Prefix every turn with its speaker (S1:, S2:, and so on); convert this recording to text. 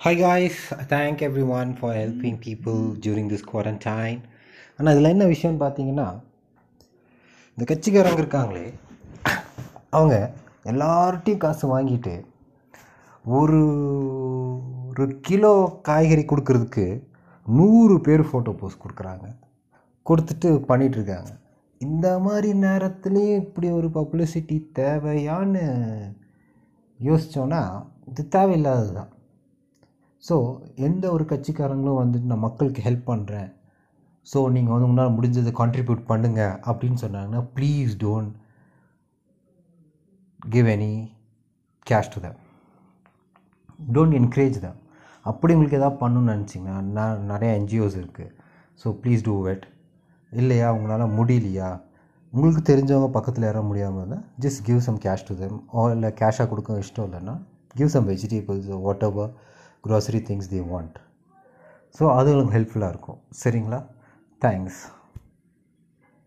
S1: Hi guys thank everyone for helping people during this quarantine ஆனால் இதில் என்ன விஷயம்னு பார்த்தீங்கன்னா இந்த கட்சிக்காரங்க இருக்காங்களே அவங்க எல்லார்ட்டையும் காசு வாங்கிட்டு ஒரு ஒரு கிலோ காய்கறி கொடுக்கறதுக்கு நூறு பேர் ஃபோட்டோ போஸ்ட் கொடுக்குறாங்க. கொடுத்துட்டு பண்ணிகிட்ருக்காங்க இந்த மாதிரி நேரத்துலேயும் இப்படி ஒரு பப்ளிசிட்டி தேவையான்னு யோசித்தோன்னா இது தேவையில்லாதது தான் ஸோ எந்த ஒரு கட்சிக்காரங்களும் வந்துட்டு நான் மக்களுக்கு ஹெல்ப் பண்ணுறேன் ஸோ நீங்கள் வந்து உங்களால் முடிஞ்சதை கான்ட்ரிபியூட் பண்ணுங்கள் அப்படின்னு சொன்னாங்கன்னா please don't give any cash to them don't encourage them அப்படி உங்களுக்கு எதாவது பண்ணணும்னு நினச்சிங்கன்னா நான் நிறையா என்ஜிஓஸ் இருக்குது ஸோ ப்ளீஸ் டூ வெட் இல்லையா? உங்களால் முடியலையா? உங்களுக்கு தெரிஞ்சவங்க பக்கத்தில் யாரும் முடியாமல் இருந்தால் just give some cash to them இல்லை கேஷாக கொடுக்க இஷ்டம் இல்லைன்னா give some vegetables whatever grocery things they want so அது உங்களுக்கு ஹெல்ப்ஃபுல்லாக இருக்கும். சரிங்களா? தேங்க்ஸ்